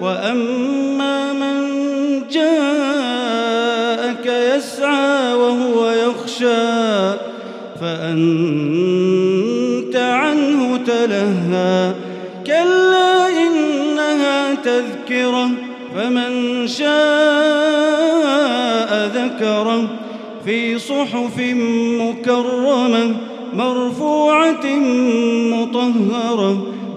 وأما من جاءك يسعى وهو يخشى فأنت عنه تلهى. كلا إنها تذكرة فمن شاء ذكره. في صحف مكرمة مرفوعة مطهرة.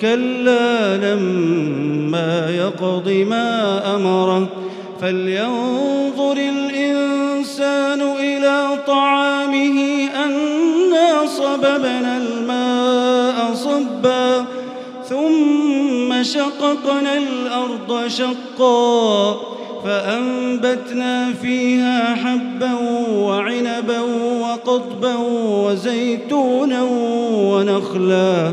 كلا لما يقض ما أمره. فلينظر الإنسان إلى طعامه أنا صببنا الماء صبا. ثم شققنا الأرض شقا. فأنبتنا فيها حبا وعنبا وقضبا وزيتونا ونخلا.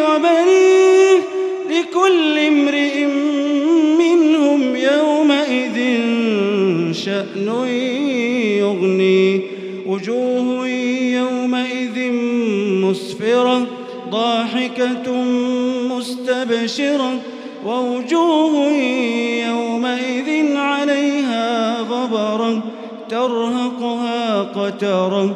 وبنيه لكل امرئ منهم يومئذ شأن يغني وجوه يومئذ مسفرة ضاحكة مستبشرة ووجوه يومئذ عليها غبرة ترهقها قترة